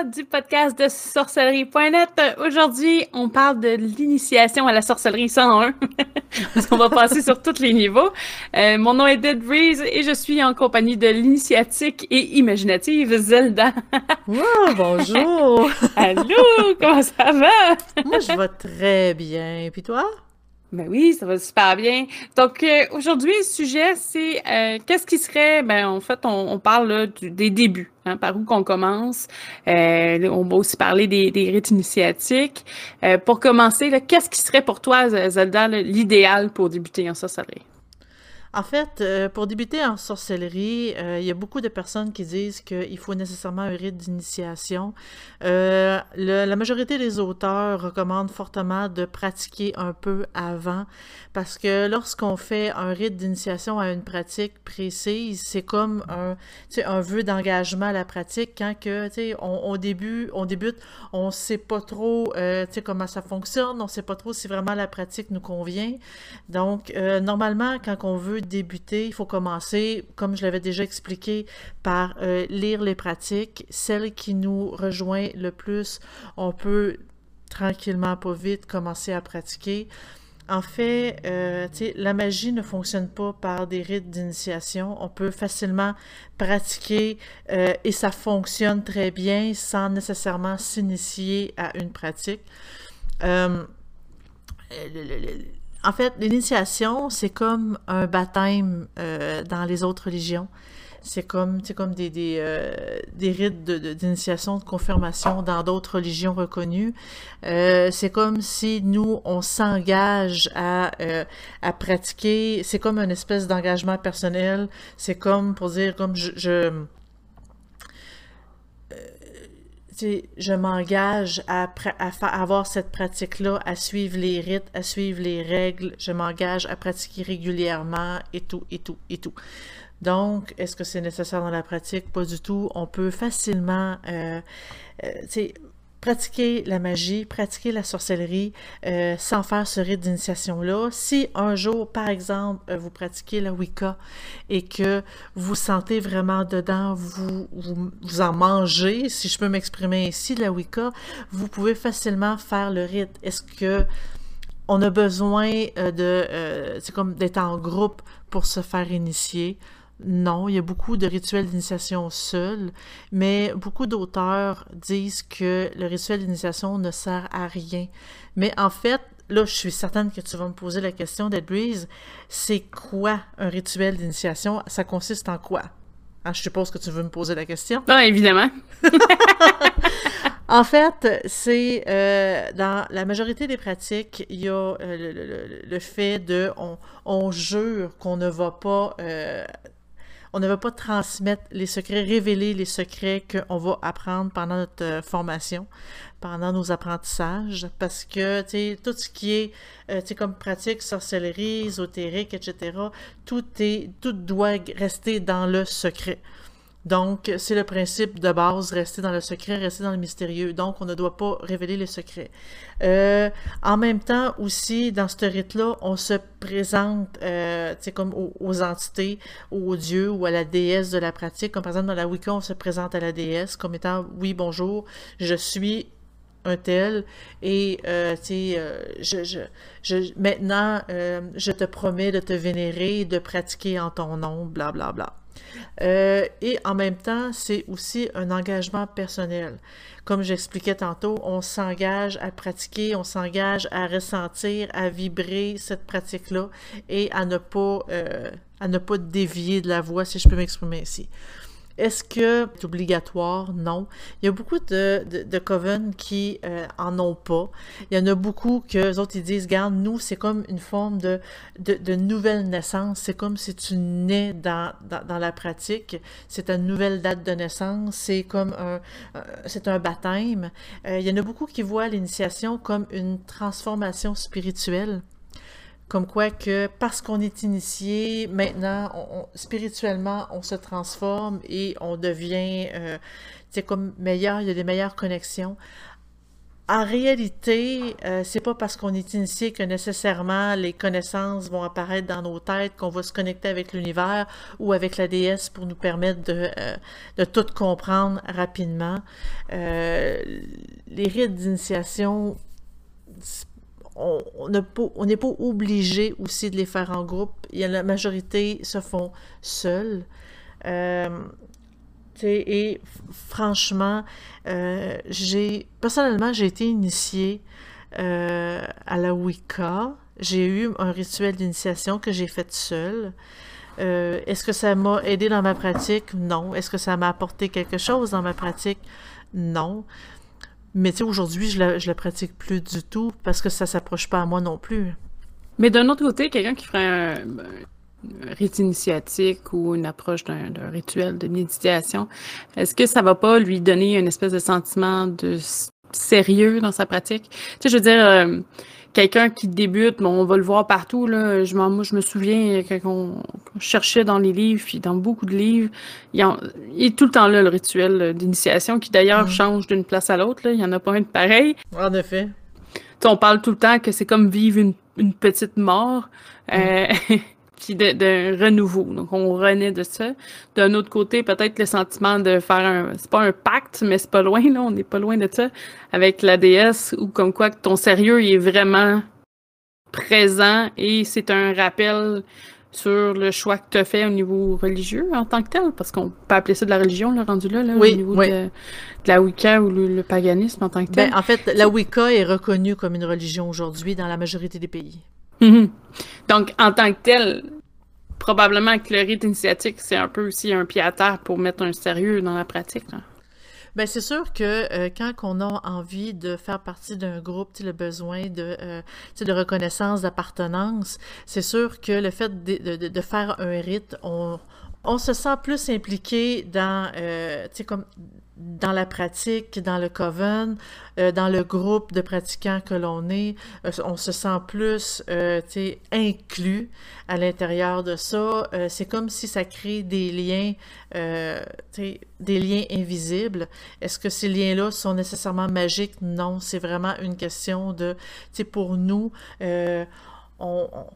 épisode du podcast de sorcellerie.net. Aujourd'hui, on parle de l'initiation à la sorcellerie 101, parce qu'on va passer sur tous les niveaux. Euh, mon nom est Dead Breeze et je suis en compagnie de l'initiatique et imaginative Zelda. wow, bonjour! Allô, comment ça va? Moi, je vais très bien. Et puis toi? Ben oui, ça va super bien. Donc euh, aujourd'hui, le sujet, c'est euh, qu'est-ce qui serait, ben en fait, on, parle là, des débuts, hein, par où qu'on commence. Euh, on va aussi parler des, des rites initiatiques. pour commencer, qu'est-ce qui serait pour toi, Zelda, l'idéal pour débuter en sorcellerie? En fait, euh, pour débuter en sorcellerie, euh, il y a beaucoup de personnes qui disent qu'il faut nécessairement un rite d'initiation. Euh, la majorité des auteurs recommandent fortement de pratiquer un peu avant parce que lorsqu'on fait un rite d'initiation à une pratique précise, c'est comme un, un vœu d'engagement à la pratique quand que, on, on, début, on débute, on ne sait pas trop comment ça fonctionne, on ne sait pas trop si vraiment la pratique nous convient. Donc, normalement, quand on veut débuter, il faut commencer, comme je l'avais déjà expliqué, par euh, lire les pratiques. Celle qui nous rejoint le plus, on peut tranquillement, pas vite, commencer à pratiquer. En fait, euh, la magie ne fonctionne pas par des rites d'initiation. On peut facilement pratiquer euh, et ça fonctionne très bien sans nécessairement s'initier à une pratique. Euh, en fait, l'initiation, c'est comme un baptême dans les autres religions. C'est comme, comme des, des, euh, des rites d'initiation, de, de, confirmation dans d'autres religions reconnues. Euh, c'est comme si nous, on s'engage à, à pratiquer. C'est comme une espèce d'engagement personnel. C'est comme pour dire, comme je, je je m'engage à, avoir cette pratique-là, à suivre les rites, à suivre les règles, je m'engage à pratiquer régulièrement et tout, et tout, et tout. Donc, est-ce que c'est nécessaire dans la pratique? Pas du tout. On peut facilement, euh, euh pratiquer la magie, pratiquer la sorcellerie euh, sans faire ce rite d'initiation-là. Si un jour, par exemple, vous pratiquez la Wicca et que vous sentez vraiment dedans, vous, vous, en mangez, si je peux m'exprimer ainsi, la Wicca, vous pouvez facilement faire le rite. Est-ce que on a besoin de, c'est comme d'être en groupe pour se faire initier? Non, il y a beaucoup de rituels d'initiation seuls, mais beaucoup d'auteurs disent que le rituel d'initiation ne sert à rien. Mais en fait, là, je suis certaine que tu vas me poser la question, Dead Breeze, c'est quoi un rituel d'initiation? Ça consiste en quoi? Ah, je suppose que tu veux me poser la question. Non, évidemment. en fait, c'est euh, dans la majorité des pratiques, il y a euh, le, fait de on, jure qu'on ne va pas euh, on ne va pas transmettre les secrets, révéler les secrets qu'on va apprendre pendant notre euh, formation, pendant nos apprentissages, parce que, tout ce qui est, euh, comme pratique, sorcellerie, ésotérique, etc., tout est, tout doit rester dans le secret. Donc, c'est le principe de base, rester dans le secret, rester dans le mystérieux. Donc, on ne doit pas révéler les secrets. Euh, en même temps, aussi, dans ce rite-là, on se présente, euh, comme aux, entités, aux dieux ou à la déesse de la pratique. Comme par exemple, dans la Wicca, on se présente à la déesse comme étant, oui, bonjour, je suis un tel et euh, euh, je, je, je, maintenant euh, je te promets de te vénérer de pratiquer en ton nom bla bla bla euh, et en même temps, c'est aussi un engagement personnel. Comme j'expliquais tantôt, on s'engage à pratiquer, on s'engage à ressentir, à vibrer cette pratique-là et à ne pas, euh, à ne pas dévier de la voix, si je peux m'exprimer ainsi. Est-ce que c'est obligatoire? Non. Il y a beaucoup de, de, coven qui euh, en ont pas. Il y en a beaucoup que les autres ils disent, regarde, nous, c'est comme une forme de, de, nouvelle naissance. C'est comme si tu nais dans, dans, la pratique. C'est ta nouvelle date de naissance. C'est comme un, c'est un baptême. Euh, il y en a beaucoup qui voient l'initiation comme une transformation spirituelle. Comme quoi que parce qu'on est initié, maintenant, spirituellement, on se transforme et on devient, euh, comme meilleur, il y a des meilleures connexions. en réalité, euh, c'est pas parce qu'on est initié que nécessairement les connaissances vont apparaître dans nos têtes, qu'on va se connecter avec l'univers ou avec la déesse pour nous permettre de, euh, tout comprendre rapidement. Euh, les rites d'initiation, on n'est pas, obligé aussi de les faire en groupe. Il la majorité se font seuls. Et franchement, euh, j'ai personnellement, j'ai été initiée euh, à la Wicca. J'ai eu un rituel d'initiation que j'ai fait seule. Euh, est-ce que ça m'a aidé dans ma pratique? Non. Est-ce que ça m'a apporté quelque chose dans ma pratique? Non. Mais tu sais, aujourd'hui, je ne la, pratique plus du tout parce que ça s'approche pas à moi non plus. Mais d'un autre côté, quelqu'un qui ferait un, rite initiatique ou une approche d'un rituel de méditation, est-ce que ça va pas lui donner une espèce de sentiment de sérieux dans sa pratique? Tu sais, je veux dire, euh, quelqu'un qui débute, bon, on va le voir partout, là. Je, moi, je me souviens quand on, cherchait dans les livres, puis dans beaucoup de livres, il, y est tout le temps là, le rituel d'initiation, qui d'ailleurs mm. change d'une place à l'autre, Il y en a pas un de pareil. En effet. on parle tout le temps que c'est comme vivre une, petite mort. Euh, mm. puis d'un renouveau. Donc, on renaît de ça. D'un autre côté, peut-être le sentiment de faire un, c'est pas un pacte, mais c'est pas loin, là, on n'est pas loin de ça, avec la déesse, ou comme quoi ton sérieux est vraiment présent et c'est un rappel sur le choix que tu as fait au niveau religieux en tant que tel, parce qu'on peut appeler ça de la religion, le rendu là, au niveau De, la Wicca ou le, paganisme en tant que tel. Ben, en fait, la Wicca est reconnue comme une religion aujourd'hui dans la majorité des pays. Mhm. Donc, en tant que tel, probablement que le rite initiatique, c'est un peu aussi un pied à terre pour mettre un sérieux dans la pratique. Bien, c'est sûr que euh, quand on a envie de faire partie d'un groupe, le besoin de, euh, de reconnaissance, d'appartenance, c'est sûr que le fait de, de, de, faire un rite, on, on se sent plus impliqué dans, euh, comme dans la pratique, dans le coven, euh, dans le groupe de pratiquants que l'on est, euh, on se sent plus euh, inclus à l'intérieur de ça. C'est comme si ça crée des liens, des liens invisibles. Est-ce que ces liens-là sont nécessairement magiques? Non, c'est vraiment une question de, pour nous, on on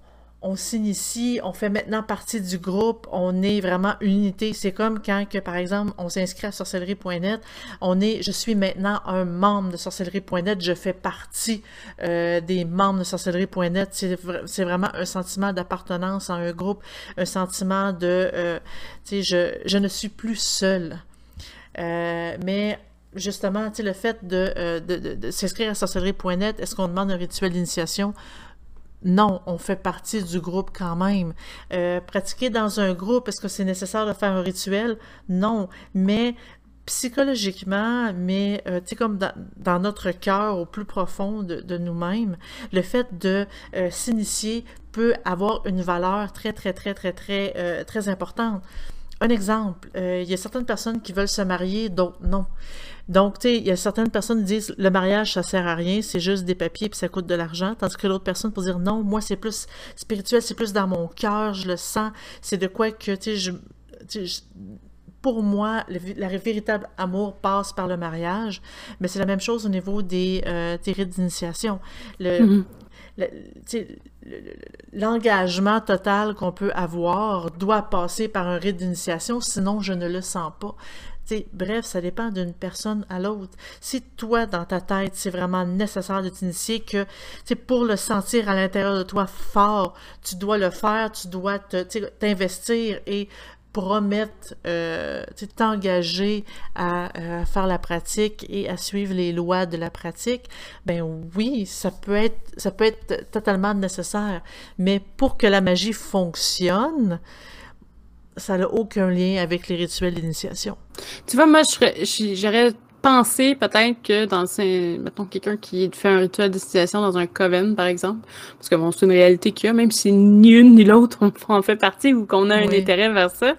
s'initie, on fait maintenant partie du groupe, on est vraiment unité. C'est comme quand, par exemple, on s'inscrit à sorcellerie.net, on est, je suis maintenant un membre de sorcellerie.net, je fais partie euh, des membres de sorcellerie.net. C'est vraiment un sentiment d'appartenance à un groupe, un sentiment de, euh, tu sais, je, ne suis plus seul. Euh, mais justement, tu sais, le fait de s'inscrire à sorcellerie.net, est-ce qu'on demande un rituel d'initiation? Non, on fait partie du groupe quand même. Euh, pratiquer dans un groupe, est-ce que c'est nécessaire de faire un rituel? Non, mais psychologiquement, mais euh, tu sais, comme dans, notre cœur au plus profond de, nous-mêmes, le fait de euh, s'initier peut avoir une valeur très, très, très, très, très, très importante. Un exemple, il y a certaines personnes qui veulent se marier, d'autres non. Donc, tu sais, il y a certaines personnes qui disent le mariage, ça sert à rien, c'est juste des papiers puis ça coûte de l'argent. Tandis que l'autre personne pour dire non, moi, c'est plus spirituel, c'est plus dans mon cœur, je le sens. C'est de quoi que, tu sais, je, pour moi, le, véritable amour passe par le mariage, mais c'est la même chose au niveau des, euh, rites d'initiation. Le, mm-hmm. l'engagement total qu'on peut avoir doit passer par un rite d'initiation, sinon je ne le sens pas bref, ça dépend d'une personne à l'autre. Si toi, dans ta tête, c'est vraiment nécessaire de t'initier, que pour le sentir à l'intérieur de toi fort, tu dois le faire, tu dois t'investir et promettre, euh, t'engager à, à, faire la pratique et à suivre les lois de la pratique, ben oui, ça peut être, ça peut être totalement nécessaire. Mais pour que la magie fonctionne, ça n'a aucun lien avec les rituels d'initiation. Tu vois, moi, j'aurais pensé peut-être que dans, mettons, quelqu'un qui fait un rituel d'initiation dans un coven, par exemple, parce que bon, c'est une réalité qu'il y a, même si ni une ni l'autre en fait partie ou qu'on a un intérêt vers ça,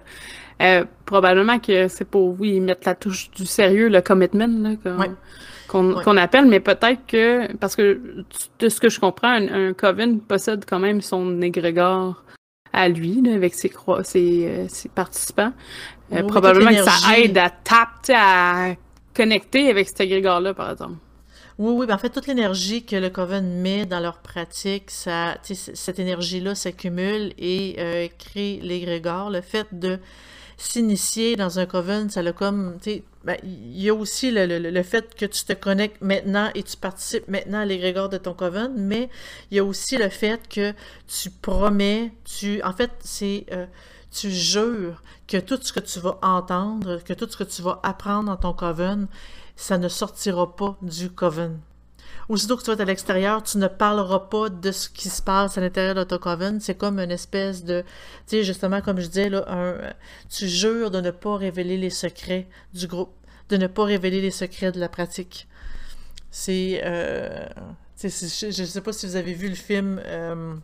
euh, probablement que c'est pour, oui, mettre la touche du sérieux, le commitment, qu'on appelle, mais peut-être que, parce que de ce que je comprends, un, un coven possède quand même son égrégore à lui, avec ses, ses, euh, ses participants. Euh, probablement que ça aide à taper, à connecter avec cet égrégore-là, par exemple. Oui, oui, ben en fait, toute l'énergie que le Coven met dans leur pratique, ça, cette énergie-là s'accumule et euh, crée l'égrégore. Le fait de s'initier dans un coven, ça l'a comme, ben, il y a aussi le, fait que tu te connectes maintenant et tu participes maintenant à l'égrégore de ton coven, mais il y a aussi le fait que tu promets, tu, en fait, c'est, euh, tu jures que tout ce que tu vas entendre, que tout ce que tu vas apprendre dans ton coven, ça ne sortira pas du coven. Aussitôt que tu vas être à l'extérieur, tu ne parleras pas de ce qui se passe à l'intérieur de ton coven. C'est comme une espèce de, tu sais, justement, comme je disais, là, un, tu jures de ne pas révéler les secrets du groupe, de ne pas révéler les secrets de la pratique. C'est, euh, je ne sais pas si vous avez vu le film, euh,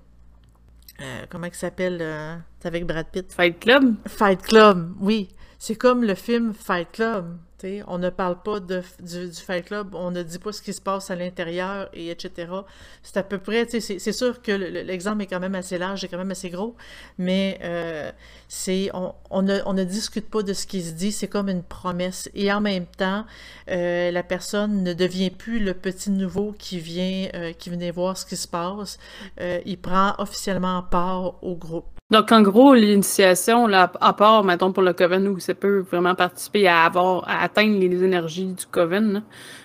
euh, comment il s'appelle, euh, avec Brad Pitt. Fight Club? Fight Club, oui. C'est comme le film Fight Club on ne parle pas du, Fight Club, on ne dit pas ce qui se passe à l'intérieur, et etc. C'est à peu près, c'est sûr que l'exemple est quand même assez large, est quand même assez gros, mais euh, c'est on, ne, discute pas de ce qui se dit, c'est comme une promesse. Et en même temps, euh, la personne ne devient plus le petit nouveau qui vient, euh, qui venait voir ce qui se passe. il prend officiellement part au groupe. Donc, en gros, l'initiation, à part, mettons, pour le Coven, où ça peut vraiment participer à avoir, atteindre les énergies du Coven,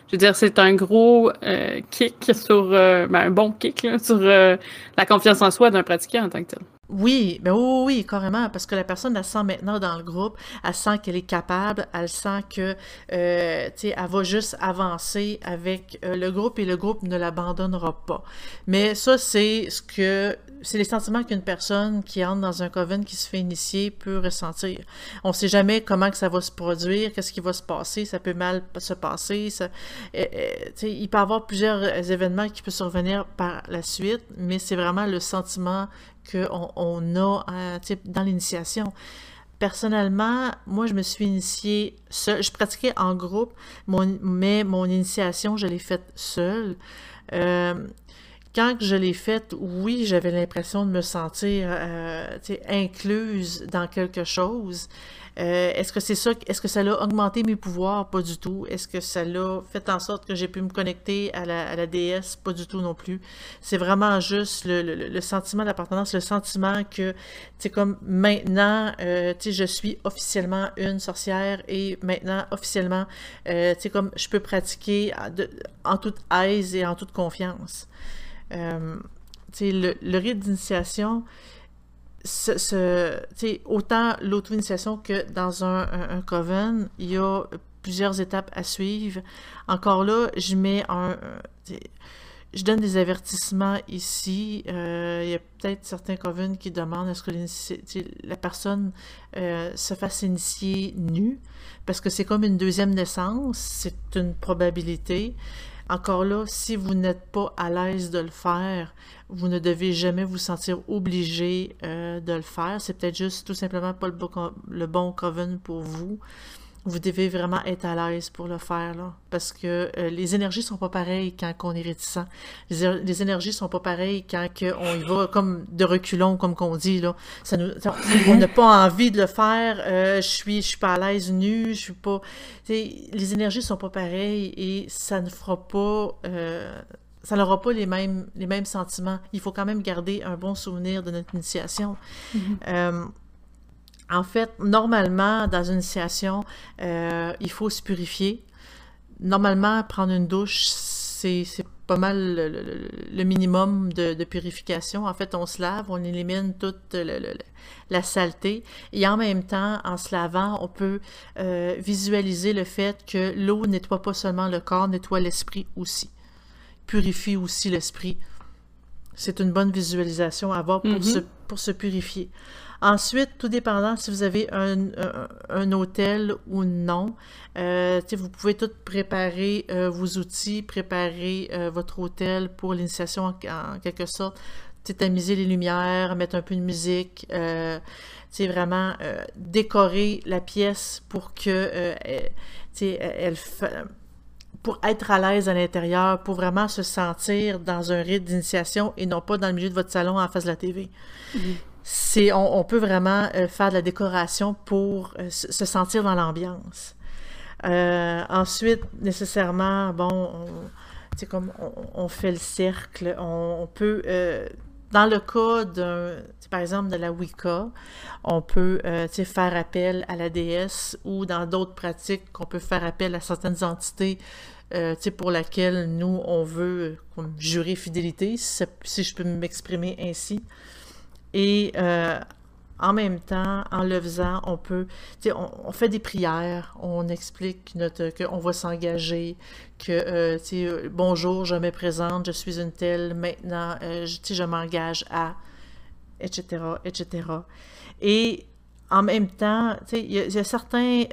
je veux dire, c'est un gros euh, kick sur, euh, ben, un bon kick sur euh, la confiance en soi d'un pratiquant en tant que tel. Oui, ben oui, oui, carrément, parce que la personne, elle sent maintenant dans le groupe, elle sent qu'elle est capable, elle sent que, tu sais, elle va juste avancer avec le groupe et le groupe ne l'abandonnera pas. Mais ça, c'est ce que, c'est les sentiments qu'une personne qui entre dans un coven, qui se fait initier, peut ressentir. On sait jamais comment ça va se produire, qu'est-ce qui va se passer, ça peut mal se passer, euh, sais, il peut y avoir plusieurs événements qui peuvent survenir par la suite, mais c'est vraiment le sentiment qu'on on a euh, dans l'initiation. Personnellement, moi, je me suis initiée seule. Je pratiquais en groupe, mais mon initiation, je l'ai faite seule. Euh, quand je l'ai faite, oui, j'avais l'impression de me sentir euh, incluse dans quelque chose. Euh, est-ce que c'est ça, est-ce que ça a augmenté mes pouvoirs? Pas du tout. Est-ce que ça l'a fait en sorte que j'ai pu me connecter à la, déesse? Pas du tout non plus. C'est vraiment juste le, sentiment d'appartenance, le sentiment que, comme maintenant, euh, tu sais, je suis officiellement une sorcière et maintenant, officiellement, comme je peux pratiquer en toute aise et en toute confiance. Euh, le, le rite d'initiation, ce, autant l'auto-initiation que dans un, coven, il y a plusieurs étapes à suivre. Encore là, je mets un. Je donne des avertissements ici. Euh, il y a peut-être certains covens qui demandent à ce que la personne euh, se fasse initier nue, parce que c'est comme une deuxième naissance, c'est une probabilité. Encore là, si vous n'êtes pas à l'aise de le faire, vous ne devez jamais vous sentir obligé euh, de le faire. C'est peut-être juste tout simplement pas le bon, le bon coven pour vous vous devez vraiment être à l'aise pour le faire, là, parce que euh, les énergies sont pas pareilles quand on est réticent. Les, er, les, énergies sont pas pareilles quand on y va comme de reculons, comme qu'on dit, là. Ça nous, on n'a pas envie de le faire, euh, je suis je suis pas à l'aise nu, je suis pas... Les énergies sont pas pareilles et ça ne fera pas... Euh, ça n'aura pas les mêmes, les mêmes sentiments. Il faut quand même garder un bon souvenir de notre initiation. Mm-hmm. En fait, normalement, dans une initiation, euh, il faut se purifier. Normalement, prendre une douche, c'est pas mal le, minimum de, purification. En fait, on se lave, on élimine toute la saleté. Et en même temps, en se lavant, on peut euh, visualiser le fait que l'eau nettoie pas seulement le corps, nettoie l'esprit aussi. Purifie aussi l'esprit. C'est une bonne visualisation à avoir pour, mm-hmm. se, pour se purifier. Ensuite, tout dépendant si vous avez un, hôtel ou non, euh, vous pouvez tout préparer euh, vos outils, préparer euh, votre hôtel pour l'initiation en, quelque sorte, tamiser les lumières, mettre un peu de musique, vraiment décorer la pièce pour que elle, pour être à l'aise à l'intérieur, pour vraiment se sentir dans un rythme d'initiation et non pas dans le milieu de votre salon en face de la TV. On, peut vraiment euh, faire de la décoration pour euh, se sentir dans l'ambiance. Euh, ensuite, nécessairement, bon, c'est comme on, fait le cercle, on, peut, dans le cas d'un, par exemple, de la Wicca, on peut faire appel à la déesse ou dans d'autres pratiques qu'on peut faire appel à certaines entités pour laquelle nous, on veut jurer fidélité, si, je peux m'exprimer ainsi. Et euh, en même temps, en le faisant, on peut, on, on fait des prières, on explique notre, qu'on va s'engager, que, euh, euh, bonjour, je me présente, je suis une telle, maintenant, je, je m'engage à, etc., etc. Et en même temps, il y, a certains,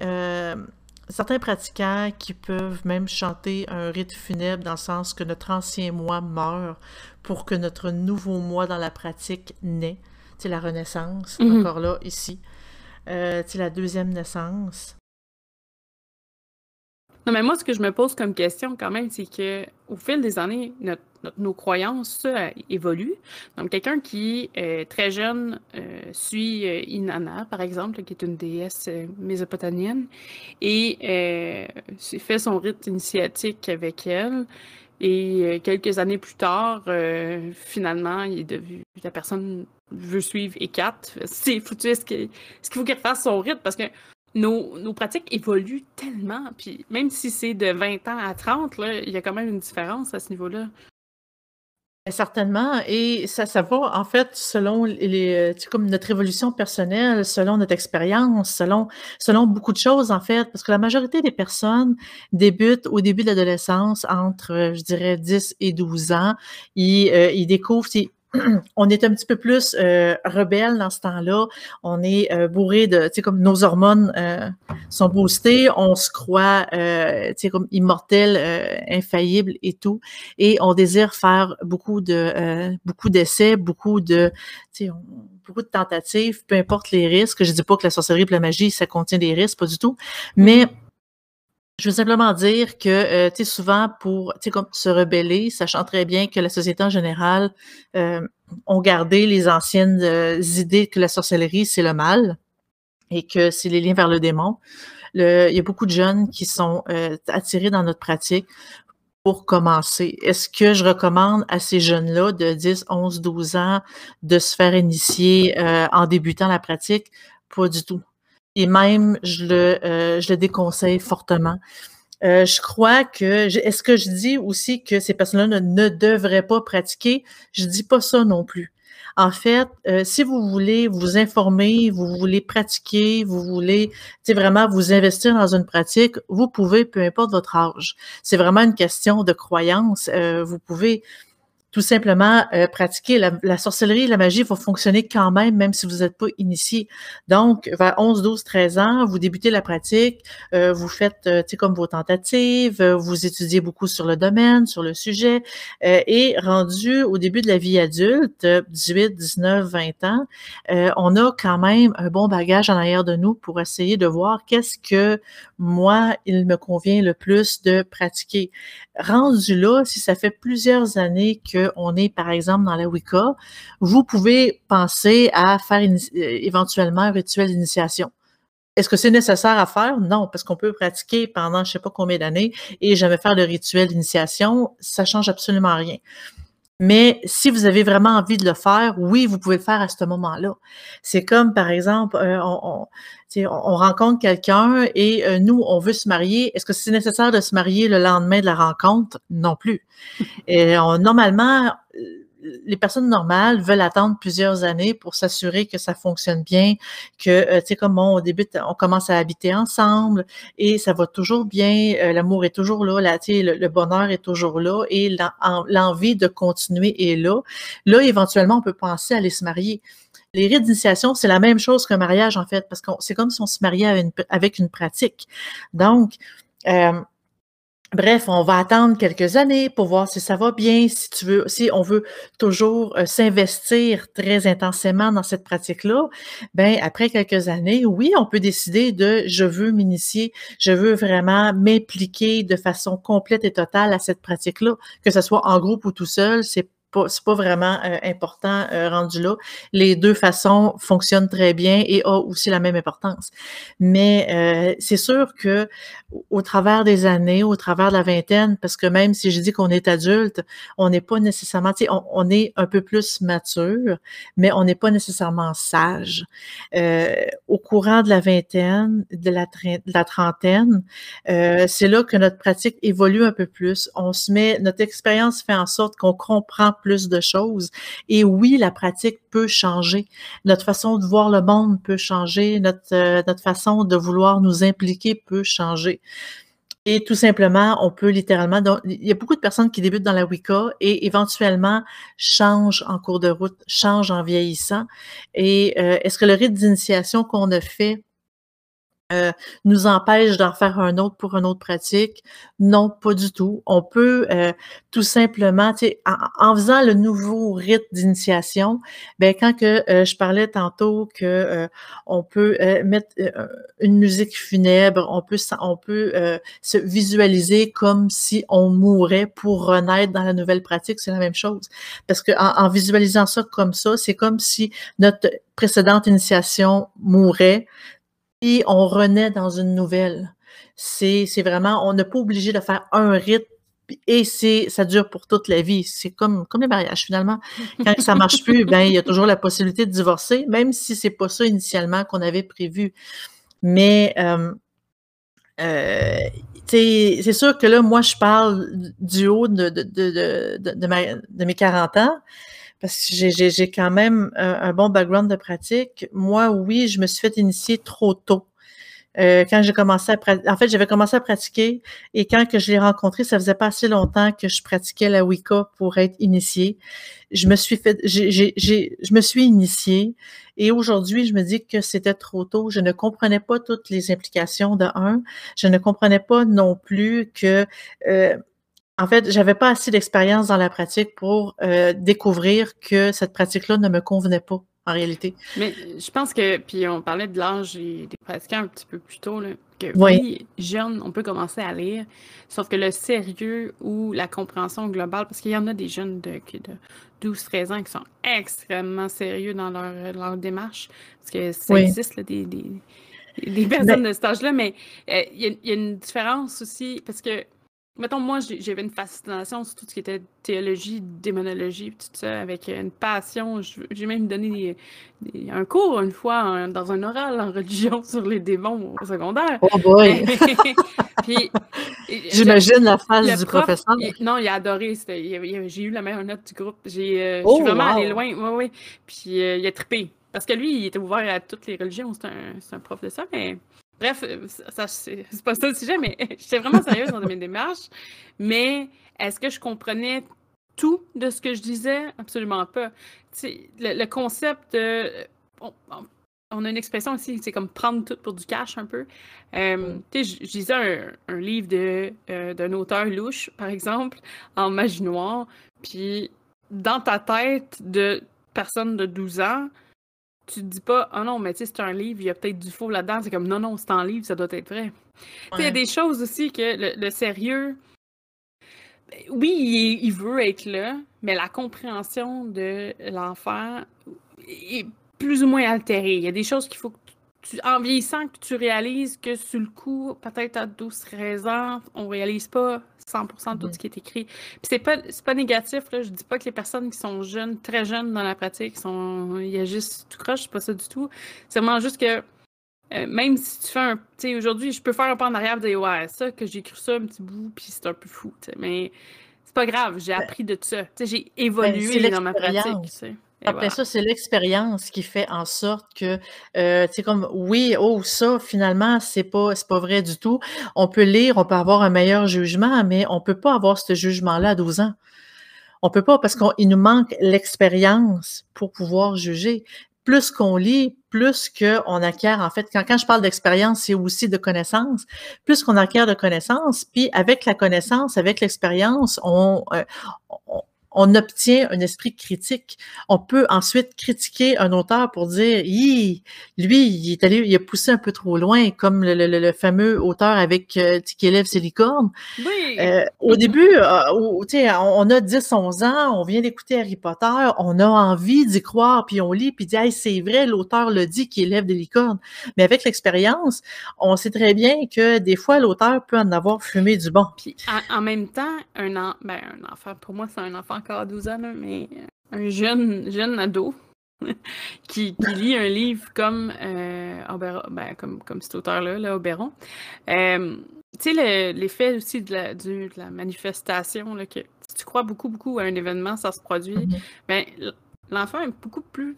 certains pratiquants qui peuvent même chanter un rite funèbre dans le sens que notre ancien moi meurt pour que notre nouveau moi dans la pratique naît c'est la renaissance, mhm. encore là, ici. Euh, c'est la deuxième naissance. Non, mais moi, ce que je me pose comme question quand même, c'est que au fil des années, nos croyances évoluent. Donc, quelqu'un qui, est très jeune, euh, suit euh, Inanna, par exemple, qui est une déesse mésopotamienne, et fait son rite initiatique avec elle. Et quelques années plus tard, finalement, il est la personne veut suivre E4, c'est foutu. Est-ce qu'il faut qu'il refasse son rythme? Parce que nos, nos, pratiques évoluent tellement. Puis même si c'est de 20 ans à 30, là, il y a quand même une différence à ce niveau-là. Certainement, et ça, ça va en fait selon les, comme notre évolution personnelle, selon notre expérience, selon, selon beaucoup de choses en fait, parce que la majorité des personnes débutent au début de l'adolescence entre, je dirais, 10 et 12 ans. Ils, euh, ils découvrent, on est un petit peu plus euh, rebelle dans ce temps-là. On est euh, bourré de, tu sais, comme nos hormones euh, sont boostées, on se croit, euh, tu sais, comme immortel, infaillible et tout, et on désire faire beaucoup de, beaucoup d'essais, beaucoup de, tu sais, beaucoup de tentatives, peu importe les risques. Je dis pas que la sorcellerie et la magie, ça contient des risques, pas du tout, mais je veux simplement dire que, euh, tu sais, souvent pour, tu sais, comme se rebeller, sachant très bien que la société en général euh, ont gardé les anciennes euh, idées que la sorcellerie, c'est le mal et que c'est les liens vers le démon. Le, il y a beaucoup de jeunes qui sont euh, attirés dans notre pratique pour commencer. Est-ce que je recommande à ces jeunes-là de 10, 11, 12 ans de se faire initier en débutant la pratique? Pas du tout et même je le, euh, je le déconseille fortement. Euh, je crois que, est-ce que je dis aussi que ces personnes-là ne, ne, devraient pas pratiquer? Je dis pas ça non plus. En fait, euh, si vous voulez vous informer, vous voulez pratiquer, vous voulez vraiment vous investir dans une pratique, vous pouvez, peu importe votre âge. C'est vraiment une question de croyance. Euh, vous pouvez tout simplement euh, pratiquer. La, sorcellerie et la magie vont fonctionner quand même, même si vous n'êtes pas initié. Donc, vers 11, 12, 13 ans, vous débutez la pratique, euh, vous faites, euh, tu sais, comme vos tentatives, vous étudiez beaucoup sur le domaine, sur le sujet, et rendu au début de la vie adulte, 18, 19, 20 ans, on a quand même un bon bagage en arrière de nous pour essayer de voir qu'est-ce que moi, il me convient le plus de pratiquer. Rendu là, si ça fait plusieurs années qu'on est, par exemple, dans la Wicca, vous pouvez penser à faire euh, éventuellement un rituel d'initiation. Est-ce que c'est nécessaire à faire? Non, parce qu'on peut pratiquer pendant je sais pas combien d'années et jamais faire de rituel d'initiation, ça change absolument rien. Mais si vous avez vraiment envie de le faire, oui, vous pouvez le faire à ce moment-là. C'est comme, par exemple, euh, on, on, rencontre quelqu'un et euh, nous, on veut se marier. Est-ce que c'est nécessaire de se marier le lendemain de la rencontre? Non plus. Et on, normalement, les personnes normales veulent attendre plusieurs années pour s'assurer que ça fonctionne bien, que, euh, tu sais, comme on, au début, on commence à habiter ensemble et ça va toujours bien, euh, l'amour est toujours là, le, bonheur est toujours là et l'envie de continuer est là. Là, éventuellement, on peut penser à aller se marier. Les rites d'initiation, c'est la même chose qu'un mariage, en fait, parce que c'est comme si on se mariait avec une, avec une pratique. Donc, euh, Bref, on va attendre quelques années pour voir si ça va bien, si tu veux, si on veut toujours euh, s'investir très intensément dans cette pratique-là, ben après quelques années, oui, on peut décider de je veux m'initier, je veux vraiment m'impliquer de façon complète et totale à cette pratique-là, que ce soit en groupe ou tout seul, c'est pas, pas vraiment euh, important euh, rendu là. Les deux façons fonctionnent très bien et ont aussi la même importance. Mais euh, c'est sûr que au travers des années, au travers de la vingtaine, parce que même si je dis qu'on est adulte, on n'est pas nécessairement, on, on, est un peu plus mature, mais on n'est pas nécessairement sage. au courant de la vingtaine, de la, de la trentaine, c'est là que notre pratique évolue un peu plus. On se met, notre expérience fait en sorte qu'on comprend plus de choses. Et oui, la pratique peut changer. Notre façon de voir le monde peut changer. Notre, euh, notre façon de vouloir nous impliquer peut changer. Et tout simplement, on peut littéralement, donc, il y a beaucoup de personnes qui débutent dans la Wicca et éventuellement changent en cours de route, changent en vieillissant. Et euh, est-ce que le rite d'initiation qu'on a fait euh, nous empêche d'en faire un autre pour une autre pratique. Non, pas du tout. On peut euh, tout simplement, en, en, faisant le nouveau rite d'initiation, ben quand que euh, je parlais tantôt que on peut mettre une musique funèbre, on peut on peut se visualiser comme si on mourait pour renaître dans la nouvelle pratique, c'est la même chose. Parce que en visualisant ça comme ça, c'est comme si notre précédente initiation mourait, on renaît dans une nouvelle. C'est vraiment, on n'est pas obligé de faire un rite et ça dure pour toute la vie. C'est comme, comme les mariages, finalement. Quand ça marche plus, ben, il y a toujours la possibilité de divorcer, même si c'est pas ça initialement qu'on avait prévu. Mais euh, euh, c'est sûr que là, moi, je parle du haut de mes 40 ans parce que j'ai quand même un, bon background de pratique. Moi, oui, je me suis fait initier trop tôt. Euh, quand j'ai commencé à pratiquer, en fait, j'avais commencé à pratiquer et quand que je l'ai rencontré, ça faisait pas assez longtemps que je pratiquais la Wicca pour être initiée. Je me suis fait, je me suis initiée et aujourd'hui, je me dis que c'était trop tôt. Je ne comprenais pas toutes les implications de un. Je ne comprenais pas non plus que euh, en fait, j'avais pas assez d'expérience dans la pratique pour euh, découvrir que cette pratique-là ne me convenait pas en réalité. Mais je pense que, puis on parlait de l'âge des pratiquants un petit peu plus tôt, là, que oui. jeune, on peut commencer à lire, sauf que le sérieux ou la compréhension globale, parce qu'il y en a des jeunes de, de 12-13 ans qui sont extrêmement sérieux dans leur, leur démarche, parce que ça existe, là, des, des, des, personnes ben de cet âge-là, mais euh, il y, y, a une différence aussi, parce que Mettons, moi, j'avais une fascination sur tout ce qui était théologie, démonologie, tout ça, avec une passion. J'ai même donné un cours une fois dans un oral en religion sur les démons au secondaire. Oh boy! J'imagine la phase du professeur. non, il a adoré. J'ai eu la meilleure note du groupe. J'ai euh, oh, vraiment allé loin. Oui, oui. Puis euh, il a trippé. Parce que lui, il était ouvert à toutes les religions. C'est un, un, prof de ça, mais Bref, euh, ça, c'est pas ça le sujet, mais j'étais vraiment sérieuse dans mes démarches. Mais est-ce que je comprenais tout de ce que je disais? Absolument pas. Le, le, concept, on, a une expression aussi, c'est comme prendre tout pour du cash un peu. Euh, je, lisais un, un livre de, euh, d'un auteur louche, par exemple, en magie noire, puis dans ta tête de personne de 12 ans, tu te dis pas, oh non, mais tu sais, c'est un livre, il y a peut-être du faux là-dedans. C'est comme, non, non, c'est un livre, ça doit être vrai. Il y a des choses aussi que le, sérieux, ben, oui, il, veut être là, mais la compréhension de l'enfant est plus ou moins altérée. Il y a des choses qu'il faut que tu, en vieillissant, que tu réalises que sur le coup, peut-être à 12-13 ans, on réalise pas 100% de tout ce qui est écrit. Puis c'est pas, pas négatif, là. Je dis pas que les personnes qui sont jeunes, très jeunes dans la pratique, sont, il y a juste tout croche, c'est pas ça du tout. C'est vraiment juste que euh, même si tu fais un. Tu sais, aujourd'hui, je peux faire un pas en arrière et dire Ouais, ça, que j'ai cru ça un petit bout, puis c'est un peu fou. Mais c'est pas grave, j'ai ben appris de ça. Tu sais, j'ai ben, évolué dans ma pratique. Après ça, c'est l'expérience qui fait en sorte que, euh, tu sais, comme, oui, oh, ça, finalement, c'est pas, c'est pas vrai du tout. On peut lire, on peut avoir un meilleur jugement, mais on peut pas avoir ce jugement-là à 12 ans. On peut pas parce qu'il nous manque l'expérience pour pouvoir juger. Plus qu'on lit, plus qu'on acquiert, en fait, quand, quand je parle d'expérience, c'est aussi de connaissances, plus qu'on acquiert de connaissances, puis avec la connaissance, avec l'expérience, on, euh, on on obtient un esprit critique. On peut ensuite critiquer un auteur pour dire, lui, il est allé, il a poussé un peu trop loin, comme le, fameux auteur avec euh, qui élève ses licornes. Oui. Euh, au début, euh, on a 10, 11 ans, on vient d'écouter Harry Potter, on a envie d'y croire, puis on lit, puis dit, hey, c'est vrai, l'auteur le dit qui élève des licornes. Mais avec l'expérience, on sait très bien que des fois, l'auteur peut en avoir fumé du bon. Puis en, même temps, un, an, ben, un enfant, pour moi, c'est un enfant encore à 12 ans, mais un jeune, jeune ado qui, lit un livre comme, euh, ben, comme, comme cet auteur-là, là, Oberon. Euh, tu sais, l'effet aussi de la, de la manifestation, là, que si tu crois beaucoup, beaucoup à un événement, ça se produit, mm-hmm. ben, l'enfant est beaucoup plus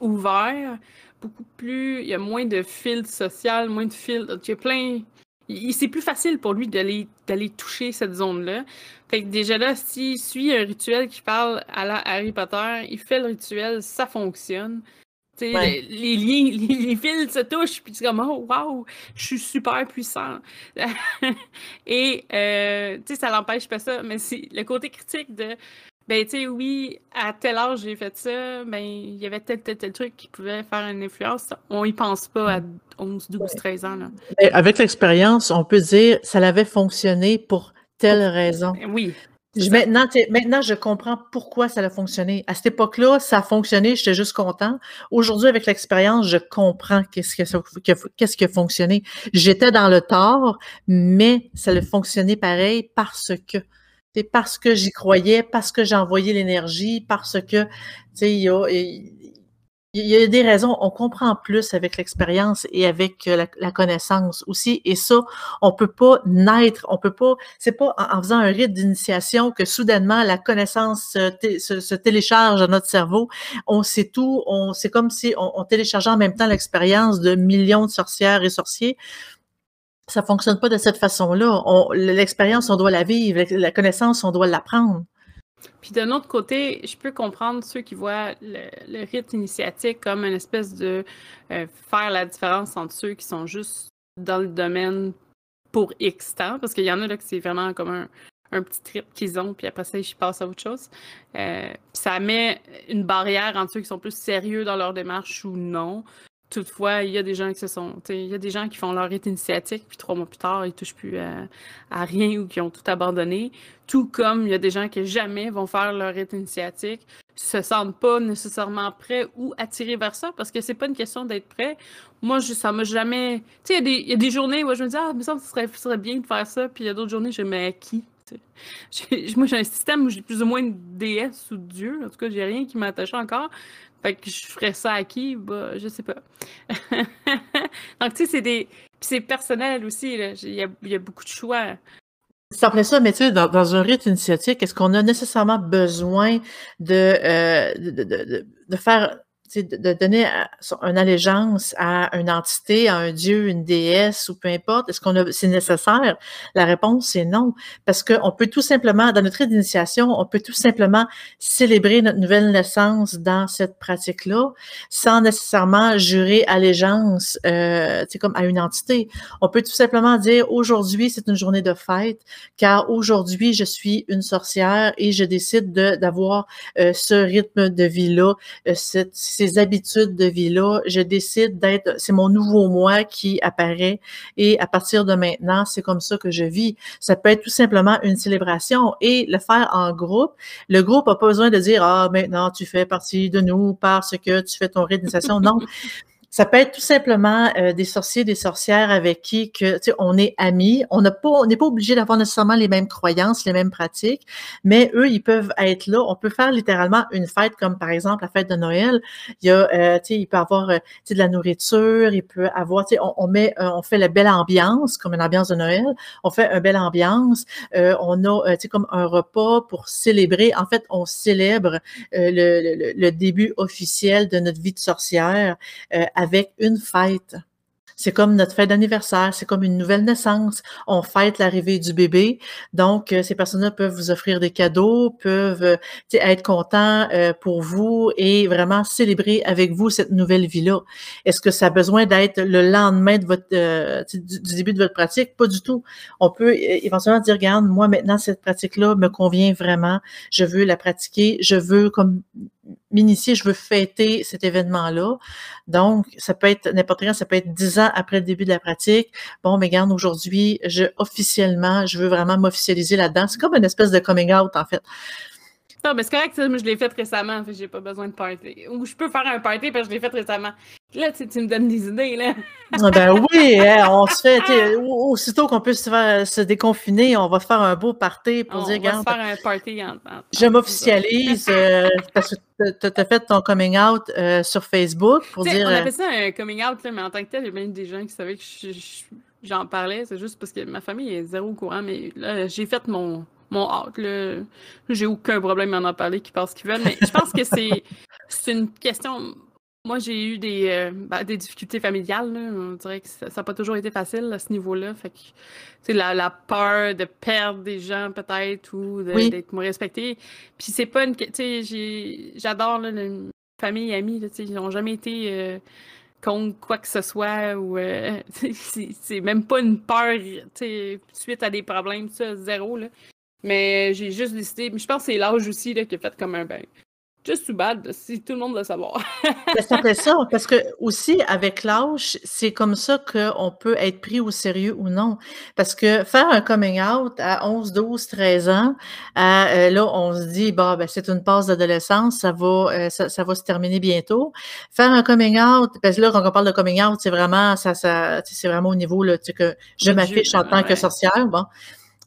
ouvert, beaucoup plus. Il y a moins de fils social, moins de fils. Il y a plein c'est plus facile pour lui d'aller d'aller toucher cette zone-là. Fait que déjà là, s'il suit un rituel qui parle à la Harry Potter, il fait le rituel, ça fonctionne. Les, les, liens, les, fils se touchent, puis tu es comme Oh, wow, je suis super puissant. Et, euh, tu sais, ça l'empêche pas ça, mais c'est le côté critique de ben, tu sais, oui, à tel âge j'ai fait ça, ben, il y avait tel, tel, tel truc qui pouvait faire une influence. On y pense pas à 11, 12, 13 ans. Là. avec l'expérience, on peut dire ça l'avait fonctionné pour telle raison. Ben oui. maintenant, maintenant, je comprends pourquoi ça a fonctionné. À cette époque-là, ça a fonctionné, j'étais juste content. Aujourd'hui, avec l'expérience, je comprends qu'est-ce qu'est-ce qui a fonctionné. J'étais dans le tort, mais ça a fonctionné pareil parce que c'est parce que j'y croyais, parce que j'ai envoyé l'énergie, parce que, tu sais, il y a, des raisons, on comprend plus avec l'expérience et avec euh, la, connaissance aussi. Et ça, on peut pas naître, on peut pas, c'est pas en, faisant un rite d'initiation que soudainement la connaissance se, télécharge dans notre cerveau. On sait tout, on, c'est comme si on, on téléchargeait en même temps l'expérience de millions de sorcières et sorciers ça fonctionne pas de cette façon-là. L'expérience, on doit la vivre. La connaissance, on doit l'apprendre. Puis d'un autre côté, je peux comprendre ceux qui voient le, rite initiatique comme une espèce de euh, faire la différence entre ceux qui sont juste dans le domaine pour X temps, parce qu'il y en a là que c'est vraiment comme un, petit trip qu'ils ont, puis après ça, ils passent à autre chose. Euh, ça met une barrière entre ceux qui sont plus sérieux dans leur démarche ou non. Toutefois, il y a des gens qui se sont. Il y a des gens qui font leur rite initiatique, puis trois mois plus tard, ils touchent plus à, rien ou qui ont tout abandonné. Tout comme il y a des gens qui jamais vont faire leur rite initiatique, se sentent pas nécessairement prêts ou attirés vers ça, parce que c'est pas une question d'être prêt. Moi, je, ça m'a jamais. Tu sais, il y, a des journées où je me dis, ah, mais ça serait, serait bien de faire ça, puis il y a d'autres journées, je me qui moi, j'ai un système où j'ai plus ou moins une déesse ou Dieu. En tout cas, j'ai rien qui m'attache encore. Fait que je ferais ça à qui? Bah, je sais pas. Donc, tu sais, c'est des. c'est personnel aussi, Il y a, beaucoup de choix. Ça plaît ça, mais tu sais, dans, un rite initiatique, est-ce qu'on a nécessairement besoin de, euh, de, faire de donner une allégeance à une entité, à un dieu, une déesse ou peu importe, est-ce qu'on a, c'est nécessaire? La réponse, c'est non. Parce qu'on peut tout simplement, dans notre d'initiation, on peut tout simplement célébrer notre nouvelle naissance dans cette pratique-là, sans nécessairement jurer allégeance, euh, comme à une entité. On peut tout simplement dire, aujourd'hui, c'est une journée de fête, car aujourd'hui, je suis une sorcière et je décide d'avoir euh, ce rythme de vie-là, euh, cette ces habitudes de vie-là, je décide d'être, c'est mon nouveau moi qui apparaît et à partir de maintenant, c'est comme ça que je vis. Ça peut être tout simplement une célébration et le faire en groupe. Le groupe n'a pas besoin de dire, ah, maintenant tu fais partie de nous parce que tu fais ton réinitiation. Non. Ça peut être tout simplement euh, des sorciers, des sorcières avec qui que, on est amis. On n'a pas, on n'est pas obligé d'avoir nécessairement les mêmes croyances, les mêmes pratiques, mais eux, ils peuvent être là. On peut faire littéralement une fête comme par exemple la fête de Noël. Il y a, euh, il peut avoir euh, de la nourriture, il peut avoir, on, on met, on fait la belle ambiance comme une ambiance de Noël. On fait une belle ambiance. on a, comme un repas pour célébrer. En fait, on célèbre le, le, début officiel de notre vie de sorcière une fête. c'est comme notre fête d'anniversaire, c'est comme une nouvelle naissance. On fête l'arrivée du bébé. Donc, euh, ces personnes-là peuvent vous offrir des cadeaux, peuvent euh, être contents euh, pour vous et vraiment célébrer avec vous cette nouvelle vie-là. Est-ce que ça a besoin d'être le lendemain de votre du, début de votre pratique? Pas du tout. On peut éventuellement dire, regarde, moi maintenant, cette pratique-là me convient vraiment. Je veux la pratiquer. Je veux comme m'initier, je veux fêter cet événement-là. Donc, ça peut être n'importe quand, ça peut être dix ans après le début de la pratique. Bon, mais regarde, aujourd'hui, je officiellement, je veux vraiment m'officialiser là-dedans. C'est comme une espèce de coming out, en fait. Non, mais c'est correct, ça, je l'ai fait récemment, fait j'ai pas besoin de party. Ou je peux faire un party parce que je l'ai fait récemment. Là, tu, me donnes des idées, là. Ah, ben oui, hein, on se fait, aussitôt qu'on peut se, faire, se déconfiner, on va faire un beau party pour dire. On va faire un party en, Je m'officialise euh, parce que tu as fait ton coming out euh, sur Facebook pour dire. On appelle ça un coming out, là, mais en tant que tel, il y a même des gens qui savaient que j'en parlais. C'est juste parce que ma famille est zéro au courant, mais là, j'ai fait mon mon hâte. J'ai aucun problème à en parler, qui pensent qu'ils veulent. Mais je pense que c'est, c'est une question. Moi, j'ai eu des, euh, ben, des difficultés familiales. On dirait que ça n'a pas toujours été facile à ce niveau-là. Fait que, la, la peur de perdre des gens, peut-être, ou d'être moins respecté. Puis c'est pas une. J'adore les famille et amis. ils n'ont jamais été. Euh, contre quoi que ce soit ou euh, c'est même pas une peur suite à des problèmes ça zéro là mais j'ai juste décidé. Mais je pense que c'est l'âge aussi là, qui a fait comme un ben. Just too bad, si tout le monde veut savoir. ça fait ça, parce que aussi, avec l'âge, c'est comme ça qu'on peut être pris au sérieux ou non. Parce que faire un coming out à 11, 12, 13 ans, euh, là, on se dit, bah, ben, c'est une passe d'adolescence, ça va, euh, ça, va se terminer bientôt. Faire un coming out, parce que là, quand on parle de coming out, c'est vraiment, ça, ça, c'est vraiment au niveau, là, tu sais, que je m'affiche en tant que sorcière, bon.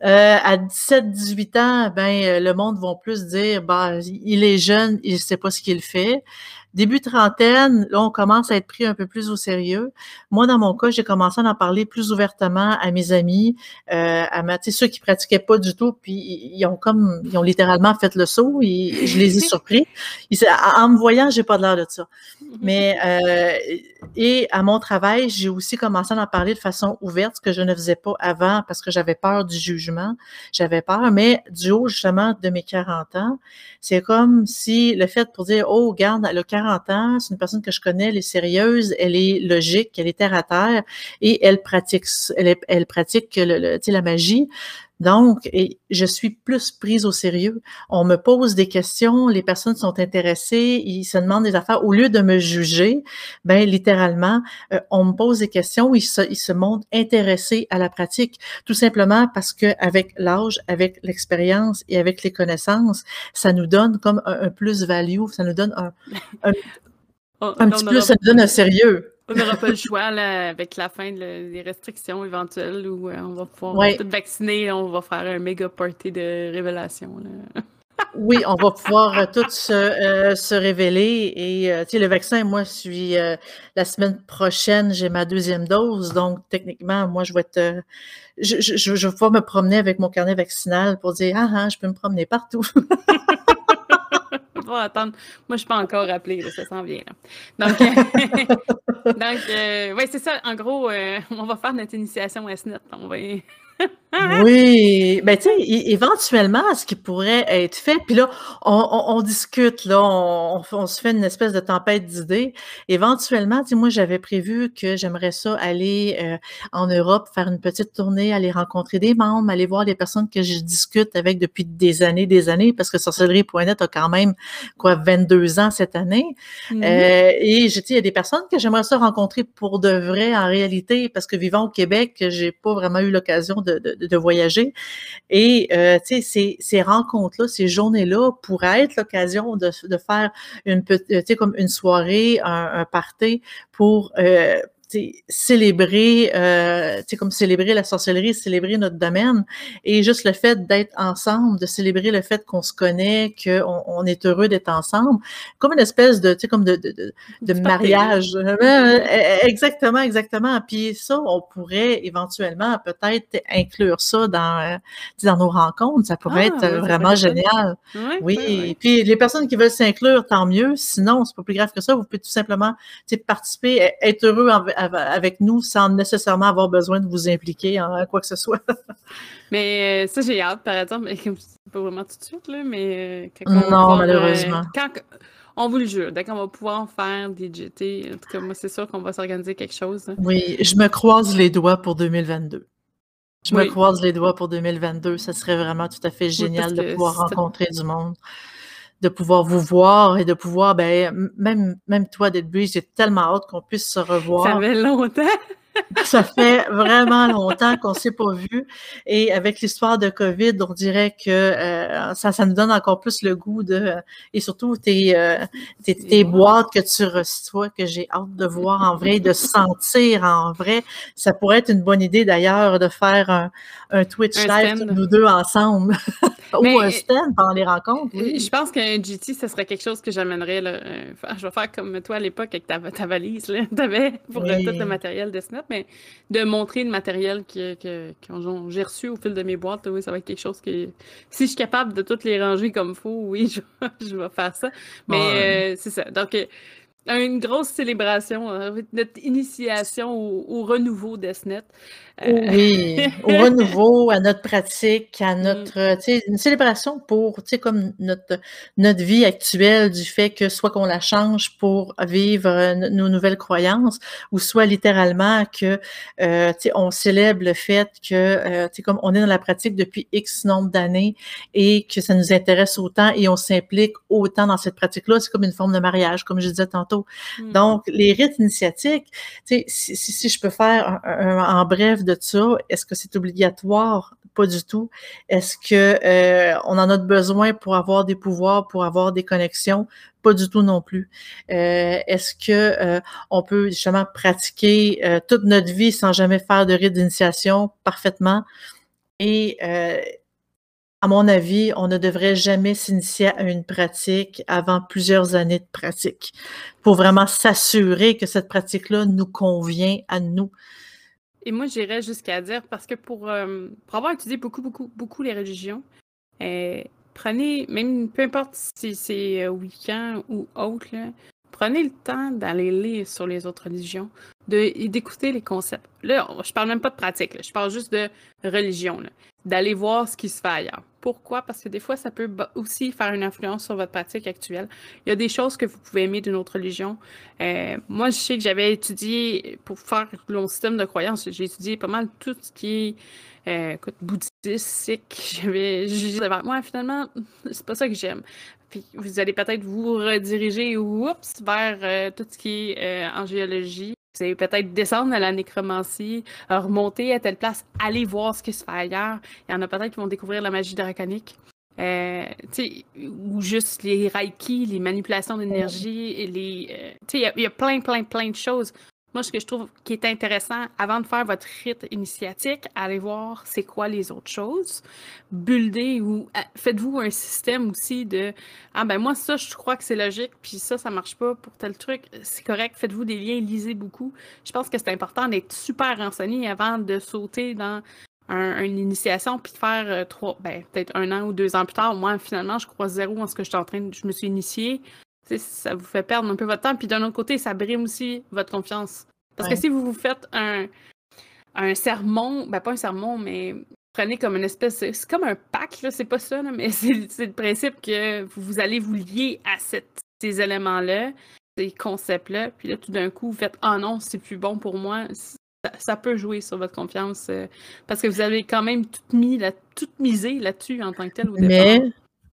Euh, à 17-18 ans, ben euh, le monde va plus dire bah il est jeune, il sait pas ce qu'il fait. Début trentaine, là, on commence à être pris un peu plus au sérieux. Moi, dans mon cas, j'ai commencé à en parler plus ouvertement à mes amis, euh, à ma, ceux qui pratiquaient pas du tout, puis ils ont comme, ils ont littéralement fait le saut. Et je les ai surpris. en me voyant, j'ai pas l'air de ça. Mais euh, et à mon travail, j'ai aussi commencé à en parler de façon ouverte, ce que je ne faisais pas avant parce que j'avais peur du jugement. J'avais peur, mais du haut justement de mes 40 ans, c'est comme si le fait pour dire, oh, regarde, le 40 ans, c'est une personne que je connais, elle est sérieuse, elle est logique, elle est terre à terre et elle pratique, elle, pratique la magie. Donc, je suis plus prise au sérieux. On me pose des questions, les personnes sont intéressées, ils se demandent des affaires. Au lieu de me juger, ben littéralement, euh, on me pose des questions, ils se, ils se montrent intéressés à la pratique, tout simplement parce que avec l'âge, avec l'expérience et avec les connaissances, ça nous donne comme un, plus-value, ça nous donne un, un, petit plus, ça nous donne un sérieux. On n'aura pas le choix là, avec la fin des restrictions éventuelles où euh, on va pouvoir tout vacciner, on va faire un méga party de révélation. oui, on va pouvoir euh, tout se, euh, se, révéler. Et tu sais, le vaccin, moi, je suis la semaine prochaine, j'ai ma deuxième dose. Donc, techniquement, moi, je vais être. Je, je, je, vais pouvoir me promener avec mon carnet vaccinal pour dire Ah, ah je peux me promener partout. attendre. Moi, je suis pas encore appelée, ça s'en vient. Donc, euh, donc euh, oui, c'est ça. En gros, euh, on va faire notre initiation à SNET. On va oui, ben tu sais, éventuellement, ce qui pourrait être fait, puis là, on, discute, là, on, se fait une espèce de tempête d'idées. Éventuellement, tu moi, j'avais prévu que j'aimerais ça aller euh, en Europe, faire une petite tournée, aller rencontrer des membres, aller voir les personnes que je discute avec depuis des années, des années, parce que sorcellerie.net a quand même, quoi, 22 ans cette année. Mm-hmm. Euh, et je, il y a des personnes que j'aimerais ça rencontrer pour de vrai, en réalité, parce que vivant au Québec, j'ai pas vraiment eu l'occasion de de, voyager. Et euh, sais, ces, rencontres-là, ces journées-là pourraient être l'occasion de, faire une petite, sais, comme une soirée, un, un party pour euh, célébrer, euh, comme célébrer la sorcellerie, célébrer notre domaine, et juste le fait d'être ensemble, de célébrer le fait qu'on se connaît, qu'on on est heureux d'être ensemble, comme une espèce de, comme de, de, de, mariage. exactement, exactement. Puis ça, on pourrait éventuellement peut-être inclure ça dans, euh, dans nos rencontres. Ça pourrait ah, être vraiment génial. Oui, Puis les personnes qui veulent s'inclure, tant mieux. Sinon, c'est pas plus grave que ça. Vous pouvez tout simplement participer, être heureux avec nous sans nécessairement avoir besoin de vous impliquer en quoi que ce soit. mais ça, j'ai hâte, par exemple, mais pas vraiment tout de suite, là, mais Non, malheureusement. quand on vous le jure, dès qu'on va pouvoir faire des GT, en tout cas, moi, c'est sûr qu'on va s'organiser quelque chose. Hein. Oui, je me croise les doigts pour 2022. Je me croise les doigts pour 2022. Ça serait vraiment tout à fait génial de pouvoir rencontrer du monde, de pouvoir vous voir et de pouvoir, ben, même, même toi, Deadbridge, j'ai tellement hâte qu'on puisse se revoir. Ça fait longtemps. Ça fait vraiment longtemps qu'on ne s'est pas vu. Et avec l'histoire de COVID, on dirait que euh, ça, ça nous donne encore plus le goût de. Et surtout tes, euh, tes, boîtes que tu reçois, que j'ai hâte de voir en vrai, de sentir en vrai. Ça pourrait être une bonne idée d'ailleurs de faire un, un Twitch live, nous deux ensemble. Ou un stand pendant les rencontres. Je pense qu'un GT, ce serait quelque chose que j'amènerais. Je vais faire comme toi à l'époque avec ta, ta valise. Tu avais pour tout le matériel de Snap mais de montrer le matériel que, que, j'ai reçu au fil de mes boîtes, oui, ça va être quelque chose que si je suis capable de toutes les ranger comme il faut, oui, je, vais faire ça. Mais euh, c'est ça. Donc, euh, une grosse célébration, euh, notre initiation au, renouveau d'ESNET. Euh, oui, au renouveau, à notre pratique, à mm. notre, tu sais, une célébration pour, tu sais, comme notre, notre vie actuelle du fait que soit qu'on la change pour vivre euh, nos nouvelles croyances, ou soit littéralement que, euh, tu sais, on célèbre le fait que, tu sais, comme on est dans la pratique depuis X nombre d'années et que ça nous intéresse autant et on s'implique autant dans cette pratique-là, c'est comme une forme de mariage, comme je disais tantôt. Mm. Donc, les rites initiatiques, tu sais, si, si, je peux faire en bref de ça? Est-ce que c'est obligatoire? Pas du tout. Est-ce que euh, on en a besoin pour avoir des pouvoirs, pour avoir des connexions? Pas du tout non plus. Euh, est-ce que euh, on peut justement pratiquer toute notre vie sans jamais faire de rite d'initiation parfaitement? Et à mon avis, on ne devrait jamais s'initier à une pratique avant plusieurs années de pratique pour vraiment s'assurer que cette pratique-là nous convient à nous. Et moi, j'irais jusqu'à dire, parce que pour, euh, avoir étudié beaucoup, beaucoup, beaucoup les religions, euh, prenez, même peu importe si c'est euh, week-end ou autre, prenez le temps d'aller lire sur les autres religions, d'écouter les concepts. Là, je parle même pas de pratique, je parle juste de religion, d'aller voir ce qui se fait ailleurs. Pourquoi? Parce que des fois, ça peut aussi faire une influence sur votre pratique actuelle. Il y a des choses que vous pouvez aimer d'une autre religion. Euh, moi, je sais que j'avais étudié, pour faire mon système de croyance, j'ai étudié pas mal tout ce qui est euh, écoute, bouddhiste, J'avais, moi, finalement, c'est pas ça que j'aime. Puis vous allez peut-être vous rediriger oups, vers euh, tout ce qui est euh, en géologie. Vous allez peut-être descendre à la nécromancie, euh, remonter à telle place, aller voir ce qui se fait ailleurs. Il y en a peut-être qui vont découvrir la magie draconique. Euh, ou juste les reiki, les manipulations d'énergie, les. il y, a plein, plein, plein de choses. Moi, ce que je trouve qui est intéressant, avant de faire votre rite initiatique, allez voir c'est quoi les autres choses. Buildez ou euh, faites-vous un système aussi de Ah ben moi, ça, je crois que c'est logique, puis ça, ça marche pas pour tel truc. C'est correct, faites-vous des liens, lisez beaucoup. Je pense que c'est important d'être super renseigné avant de sauter dans une initiation puis de faire euh, trois, ben, peut-être un an ou deux ans plus tard. Moi, finalement, je crois zéro en ce que je suis en train de. Je me suis initiée ça vous fait perdre un peu votre temps. Puis d'un autre côté, ça brime aussi votre confiance. Parce que si vous vous faites un, un sermon, ben pas un sermon, mais prenez comme une espèce. C'est comme un pack, là, c'est pas ça, mais c'est le principe que vous, allez vous lier à ces éléments-là, ces concepts-là. Puis là, tout d'un coup, vous faites Ah non, c'est plus bon pour moi. Ça, peut jouer sur votre confiance euh, parce que vous avez quand même tout mis, la, misé là-dessus en tant que tel au départ.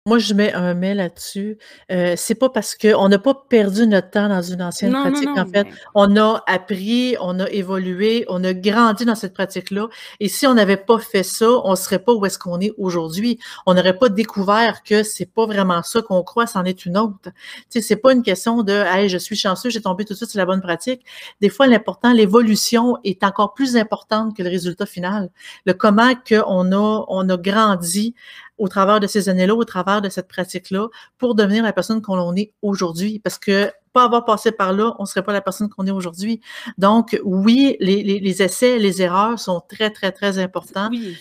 Moi, je mets un mais là-dessus. Euh, c'est pas parce qu'on n'a pas perdu notre temps dans une ancienne pratique. en fait, on a appris, on a évolué, on a grandi dans cette pratique-là. Et si on n'avait pas fait ça, on serait pas où est-ce qu'on est aujourd'hui. On n'aurait pas découvert que c'est pas vraiment ça qu'on croit, c'en est une autre. Tu sais, c'est pas une question de, hey, je suis chanceux, j'ai tombé tout de suite sur la bonne pratique. Des fois, l'important, l'évolution est encore plus importante que le résultat final. Le comment qu'on a, on a grandi au travers de ces années-là, au travers de cette pratique-là, pour devenir la personne qu'on est aujourd'hui. Parce que pas avoir passé par là, on ne serait pas la personne qu'on est aujourd'hui. Donc, oui, les, les, les, essais, les erreurs sont très, très, très importants. Oui,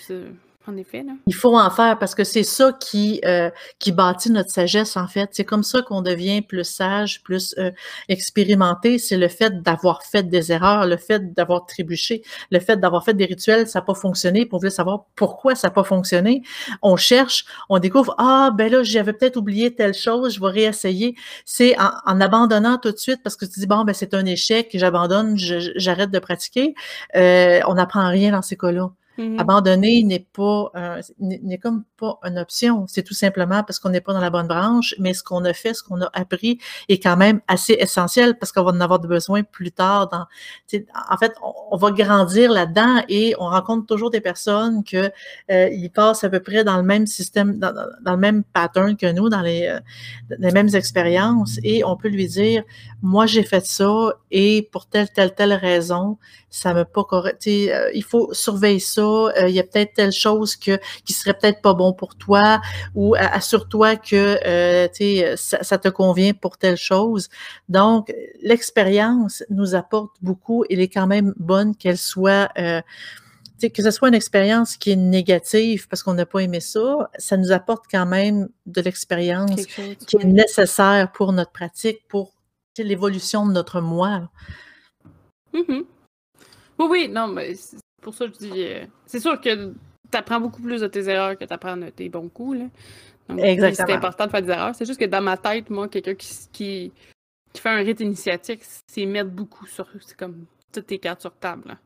Il faut en faire parce que c'est ça qui, euh, qui bâtit notre sagesse, en fait. C'est comme ça qu'on devient plus sage, plus euh, expérimenté. C'est le fait d'avoir fait des erreurs, le fait d'avoir trébuché, le fait d'avoir fait des rituels, ça n'a pas fonctionné. Pour savoir pourquoi ça n'a pas fonctionné, on cherche, on découvre, ah, ben là, j'avais peut-être oublié telle chose, je vais réessayer. C'est en, en, abandonnant tout de suite parce que tu dis, bon, ben c'est un échec, j'abandonne, j'arrête de pratiquer. Euh, on n'apprend rien dans ces cas-là. Mmh Abandonner n'est pas, n'est comme pas une option. C'est tout simplement parce qu'on n'est pas dans la bonne branche, mais ce qu'on a fait, ce qu'on a appris est quand même assez essentiel parce qu'on va en avoir besoin plus tard. Dans, en fait, on, va grandir là-dedans et on rencontre toujours des personnes que euh, ils passent à peu près dans le même système, dans, le même pattern que nous, dans euh, les mêmes expériences et on peut lui dire, moi j'ai fait ça et pour telle telle telle raison, ça me pas correct. Euh, il faut surveiller ça. Euh, il y a peut-être telle chose que qui serait peut-être pas bon pour toi, ou assure-toi que euh, ça, ça, te convient pour telle chose. Donc, l'expérience nous apporte beaucoup. Elle est quand même bonne qu'elle soit. Euh, que ce soit une expérience qui est négative parce qu'on n'a pas aimé ça, ça nous apporte quand même de l'expérience qui est nécessaire pour notre pratique, pour l'évolution de notre moi. Oui, oui, non, mais c'est pour ça que je dis. Euh, c'est sûr que tu apprends beaucoup plus de tes erreurs que tu apprends de tes bons coups. Là. Exactement. C'est important de faire des erreurs. C'est juste que dans ma tête, moi, quelqu'un qui, qui, fait un rite initiatique, c'est mettre beaucoup sur. C'est comme toutes tes cartes sur table.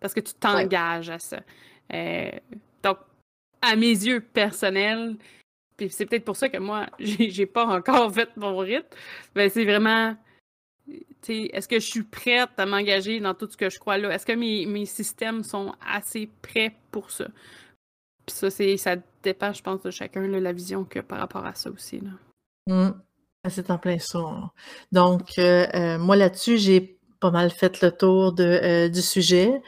parce que tu t'engages à ça. Euh, donc, à mes yeux personnels, puis c'est peut-être pour ça que moi, j'ai pas encore fait mon rite, mais c'est vraiment est-ce que je suis prête à m'engager dans tout ce que je crois là? Est-ce que mes, systèmes sont assez prêts pour ça? Puis ça, ça dépend, je pense, de chacun, la vision que par rapport à ça aussi. Là. Mmh. C'est en plein ça. Donc, euh, euh, moi là-dessus, j'ai pas mal fait le tour de, euh, du sujet.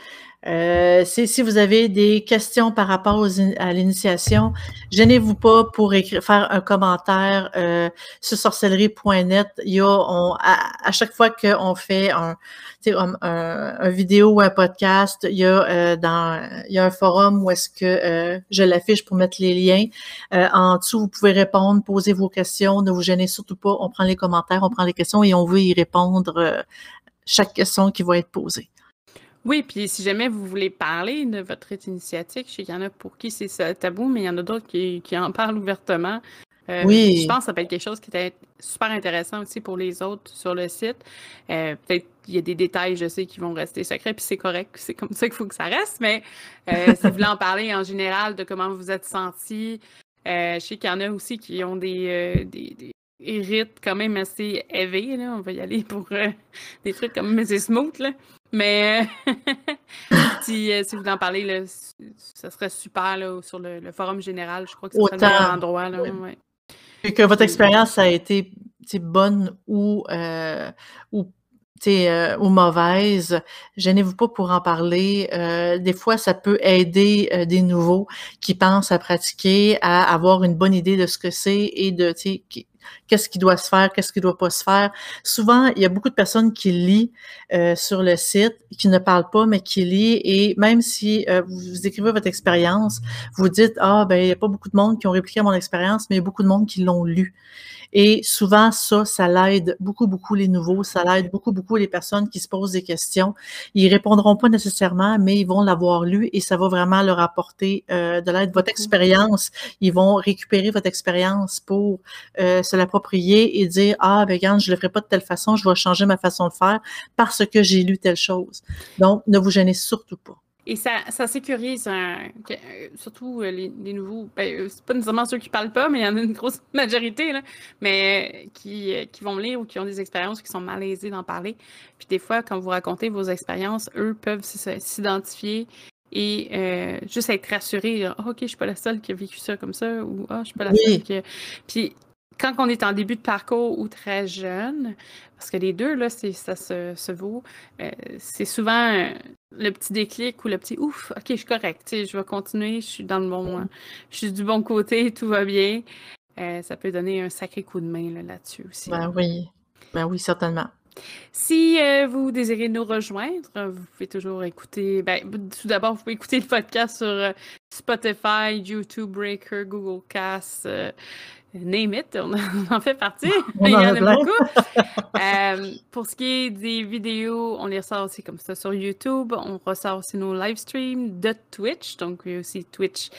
Euh, si vous avez des questions par rapport à l'initiation, gênez-vous pas pour écrire, faire un commentaire euh, sur sorcellerie.net. Il y a, à, chaque fois qu'on fait un, vidéo ou un podcast, il y a dans, il y a un forum où est-ce que je l'affiche pour mettre les liens. En dessous, vous pouvez répondre, poser vos questions. Ne vous gênez surtout pas. On prend les commentaires, on prend les questions et on veut y répondre chaque question qui va être posée. Oui, puis si jamais vous voulez parler de votre initiatique, je sais qu'il y en a pour qui c'est tabou, mais il y en a d'autres qui, en parlent ouvertement. Euh, oui. Je pense que ça peut être quelque chose qui est super intéressant aussi pour les autres sur le site. Euh, peut-être qu'il y a des détails, je sais, qui vont rester secrets, puis c'est correct, c'est comme ça qu'il faut que ça reste, mais euh, si vous voulez en parler en général de comment vous êtes senti, je sais qu'il y en a aussi qui ont des, des, rites quand même assez élevés. Là. On va y aller pour des trucs comme Mrs. Smooth. Là. Mais si, euh, si, vous en parlez, là, ça serait super là, sur le, forum général. Je crois que c'est le meilleur endroit. Là, Et que votre expérience a été bonne ou, euh, ou, euh, ou mauvaise, gênez-vous pas pour en parler. Euh, des fois, ça peut aider euh, des nouveaux qui pensent à pratiquer, à avoir une bonne idée de ce que c'est et de qui, qu'est-ce qui doit se faire, qu'est-ce qui doit pas se faire. Souvent, il y a beaucoup de personnes qui lisent euh, sur le site, qui ne parlent pas, mais qui lisent. Et même si euh, vous, écrivez votre expérience, vous dites, ah, ben, il n'y a pas beaucoup de monde qui ont répliqué mon expérience, mais il y a beaucoup de monde qui l'ont lu. Et souvent, ça, ça l'aide beaucoup, beaucoup les nouveaux, ça l'aide beaucoup, beaucoup les personnes qui se posent des questions. Ils répondront pas nécessairement, mais ils vont l'avoir lu et ça va vraiment leur apporter euh, de l'aide. Votre expérience, ils vont récupérer votre expérience pour euh, se l'approprier et dire, ah, ben, regarde, je le ferai pas de telle façon, je vais changer ma façon de faire parce que j'ai lu telle chose. Donc, ne vous gênez surtout pas. Et ça, ça sécurise surtout euh, les, nouveaux. Ben, euh, c'est pas nécessairement ceux qui parlent pas, mais il y en a une grosse majorité, là, mais qui, euh, qui vont lire ou qui ont des expériences qui sont malaisées d'en parler. Puis des fois, quand vous racontez vos expériences, eux peuvent s'identifier et juste être rassurés. Ah, OK, je suis pas la seule qui a vécu ça comme ça, ou Ah, je suis pas la seule qui. Puis quand on est en début de parcours ou très jeune, parce que les deux, là, ça se, vaut, euh, c'est souvent euh, le petit déclic ou le petit ouf, ok, je suis correct, je vais continuer, je suis dans le bon, je suis du bon côté, tout va bien. Euh, ça peut donner un sacré coup de main là-dessus aussi. Ben oui, ben oui, certainement. Si euh, vous désirez nous rejoindre, vous pouvez toujours écouter. Ben, tout d'abord, vous pouvez écouter le podcast sur euh, Spotify, YouTube Breaker, Google Cast, euh, name it, on, en fait partie. Il y en a beaucoup. pour ce qui est des vidéos, on les ressort aussi comme ça sur YouTube. On ressort aussi nos live streams de Twitch. Donc, il y a aussi Twitch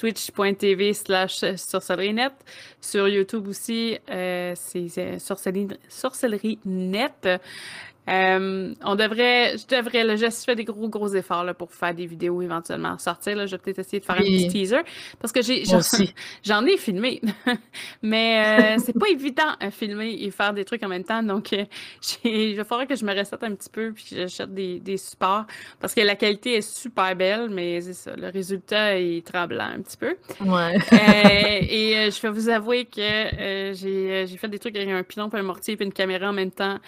twitch.tv slash sorcellerie-net. Sur YouTube aussi, euh, c'est sorcellerie-net. Euh, on devrait, je devrais, là, je fais des gros, gros efforts là, pour faire des vidéos éventuellement sortir. Là. Je vais peut-être essayer de faire un petit teaser parce que j'ai, j'en, ai filmé, mais euh, c'est pas évident à filmer et faire des trucs en même temps. Donc, euh, il va falloir que je me recette un petit peu puis que j'achète des, des, supports parce que la qualité est super belle, mais c'est ça, le résultat est tremblant un petit peu. Ouais. et je vais vous avouer que j'ai, fait des trucs avec un pilon, un mortier et une caméra en même temps.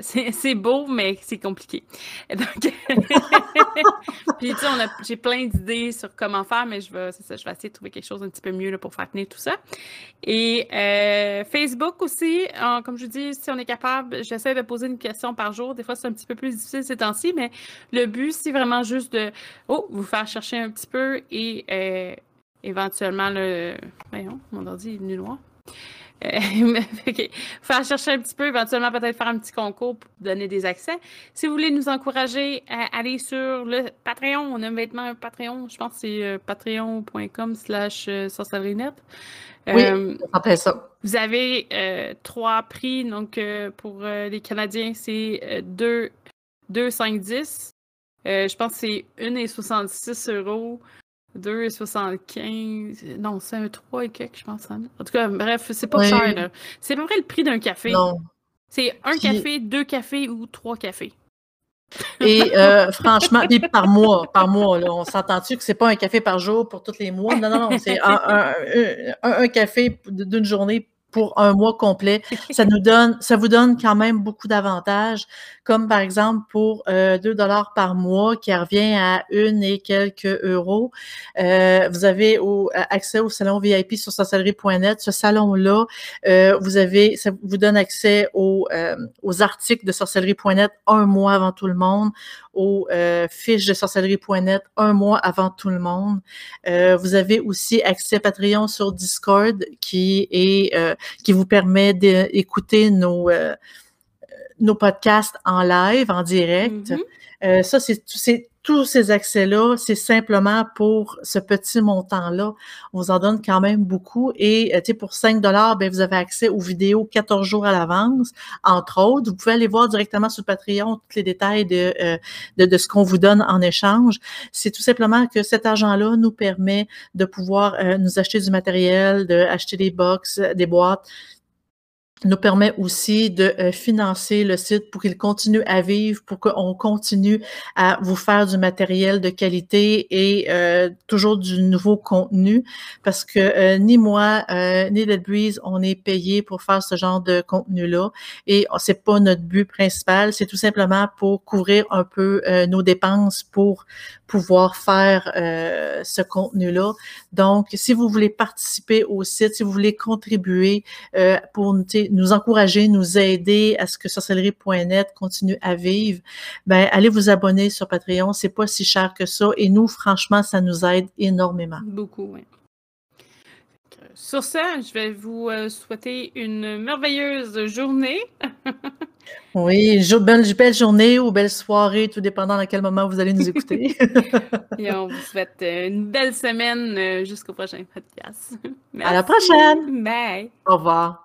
c'est beau, mais c'est compliqué. Donc, puis tu sais, j'ai plein d'idées sur comment faire, mais je vais, ça, je vais essayer de trouver quelque chose un petit peu mieux là, pour faire tenir tout ça. Et euh, Facebook aussi, comme je dis, si on est capable, j'essaie de poser une question par jour. Des fois, c'est un petit peu plus difficile ces temps-ci, mais le but, c'est vraiment juste de oh, vous faire chercher un petit peu et euh, éventuellement le. Voyons, mon ordi est venu noir. Euh, faire chercher un petit peu, éventuellement peut-être faire un petit concours pour donner des accès. Si vous voulez nous encourager à aller sur le Patreon, on a maintenant un Patreon, je pense que c'est euh, patreon.com slash euh, sorcellerie-net. Oui, après ça. Vous avez trois prix, donc pour les Canadiens, c'est 2, 2, 5, 10. je pense que c'est 1,66 euros 2,75. Non, c'est un 3 et quelque, je pense. Hein. En tout cas, bref, c'est pas cher. C'est à peu près le prix d'un café. Non. C'est un café, deux cafés ou trois cafés. Et euh, franchement, par mois, par mois, là, on s'entend-tu que c'est pas un café par jour pour tous les mois? Non, non, non, c'est un, un, café d'une journée pour un mois complet. Ça nous donne, ça vous donne quand même beaucoup d'avantages, comme par exemple pour euh, 2 dollars par mois qui revient à une et quelques euros. Euh, vous avez au, accès au salon VIP sur sorcellerie.net. Ce salon-là, euh, vous avez, ça vous donne accès aux, euh, aux articles de sorcellerie.net un mois avant tout le monde, aux euh, fiches de sorcellerie.net un mois avant tout le monde. Euh, vous avez aussi accès Patreon sur Discord qui est euh, qui vous permet d'écouter nos nos podcasts en live, en direct. Mm-hmm. ça, c'est tous ces accès-là, c'est simplement pour ce petit montant-là. On vous en donne quand même beaucoup. Et euh, pour 5 dollars, ben, vous avez accès aux vidéos 14 jours à l'avance, entre autres. Vous pouvez aller voir directement sur Patreon tous les détails de, euh, de, de, ce qu'on vous donne en échange. C'est tout simplement que cet argent-là nous permet de pouvoir euh, nous acheter du matériel, d'acheter des box, des boîtes, nous permet aussi de euh, financer le site pour qu'il continue à vivre, pour qu'on continue à vous faire du matériel de qualité et euh, toujours du nouveau contenu, parce que euh, ni moi ni Dead Breeze, on est payé pour faire ce genre de contenu-là et c'est pas notre but principal, c'est tout simplement pour couvrir un peu nos dépenses pour pouvoir faire ce contenu-là. Donc, si vous voulez participer au site, si vous voulez contribuer pour nous encourager, nous aider à ce que sorcellerie.net continue à vivre, ben allez vous abonner sur Patreon. C'est pas si cher que ça. Et nous, franchement, ça nous aide énormément. Beaucoup, oui. Sur ça, je vais vous euh, souhaiter une merveilleuse journée. oui, belle, belle, journée ou belle soirée, tout dépendant à quel moment vous allez nous écouter. Et on vous souhaite euh, une belle semaine euh, jusqu'au prochain podcast. À la prochaine. Bye. Au revoir.